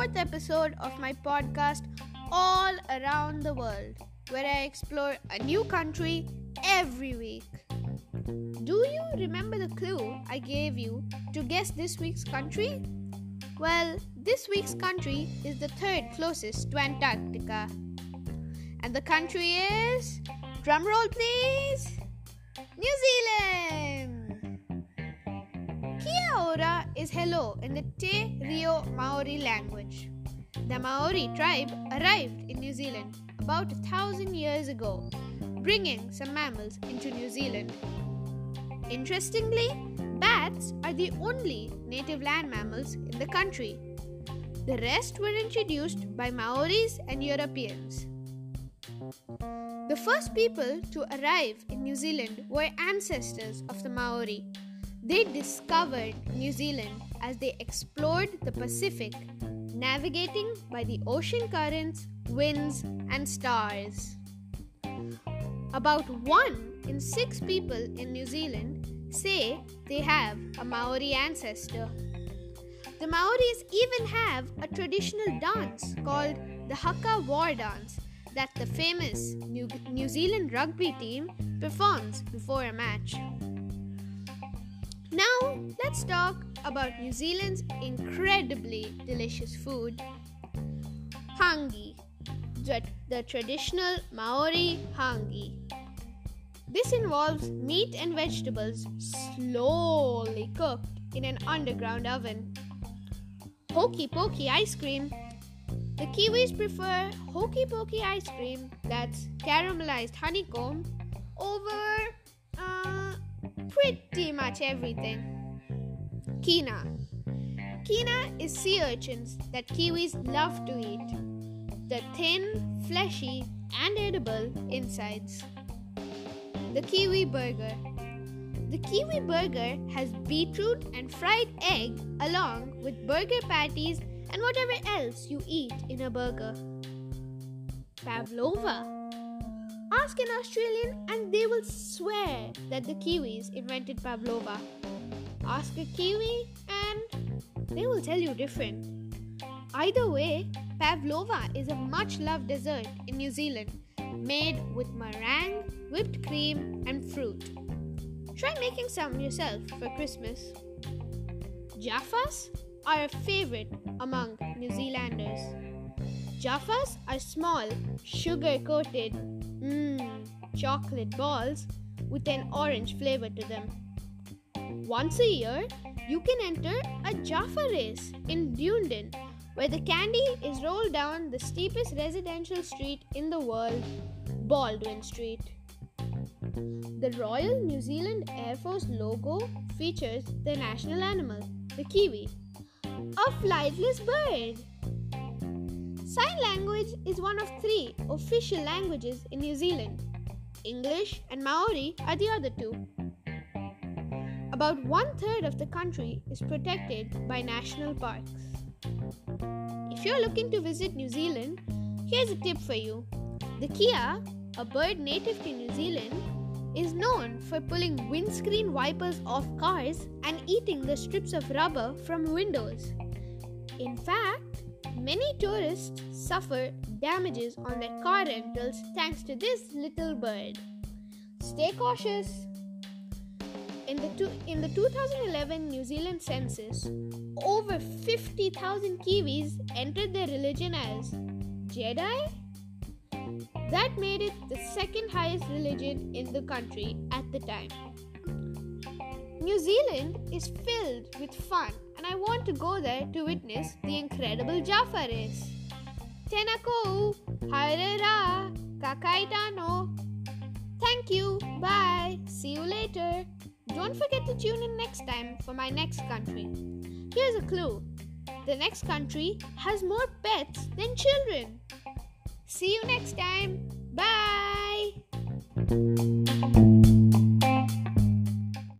fourth episode of my podcast, All Around the World, where I explore a new country every week. Do you remember the clue I gave you to guess this week's country? Well, this week's country is the third closest to Antarctica. And the country is. Drumroll, please! New Zealand! Is hello in the Te Reo Maori language. The Maori tribe arrived in New Zealand about a thousand years ago, bringing some mammals into New Zealand. Interestingly, bats are the only native land mammals in the country. The rest were introduced by Maoris and Europeans. The first people to arrive in New Zealand were ancestors of the Maori. They discovered New Zealand as they explored the Pacific, navigating by the ocean currents, winds, and stars. About one in six people in New Zealand say they have a Maori ancestor. The Maoris even have a traditional dance called the Haka War Dance that the famous New, New Zealand rugby team performs before a match. Now, let's talk about New Zealand's incredibly delicious food. Hangi, the, traditional Maori hangi. This involves meat and vegetables slowly cooked in an underground oven. Hokey pokey ice cream. The Kiwis prefer hokey pokey ice cream that's caramelized honeycomb over pretty much everything. Kina. Kina is sea urchins that Kiwis love to eat. The thin, fleshy, and edible insides. The Kiwi Burger. The Kiwi Burger has beetroot and fried egg along with burger patties and whatever else you eat in a burger. Pavlova. Ask an Australian and they will swear that the Kiwis invented Pavlova. Ask a Kiwi and they will tell you different. Either way, Pavlova is a much loved dessert in New Zealand made with meringue, whipped cream, and fruit. Try making some yourself for Christmas. Jaffas are a favorite among New Zealanders. Jaffas are small, sugar coated, mmm, chocolate balls with an orange flavor to them. Once a year, you can enter a Jaffa race in Dunedin where the candy is rolled down the steepest residential street in the world, Baldwin Street. The Royal New Zealand Air Force logo features the national animal, the kiwi, a flightless bird. Sign language is one of three official languages in New Zealand. English and Maori are the other two. About one third of the country is protected by national parks. If you're looking to visit New Zealand, here's a tip for you. The kea, a bird native to New Zealand, is known for pulling windscreen wipers off cars and eating the strips of rubber from windows. In fact, many tourists suffer damages on their car rentals thanks to this little bird. Stay cautious. In the, two, in the 2011 New Zealand census, over 50,000 Kiwis entered their religion as Jedi. That made it the second highest religion in the country at the time. New Zealand is filled with fun, and I want to go there to witness the incredible Jaffa race. Tenako, Hairera, Kakaitano. Thank you, bye, see you later. Don't forget to tune in next time for my next country. Here's a clue the next country has more pets than children. See you next time. Bye.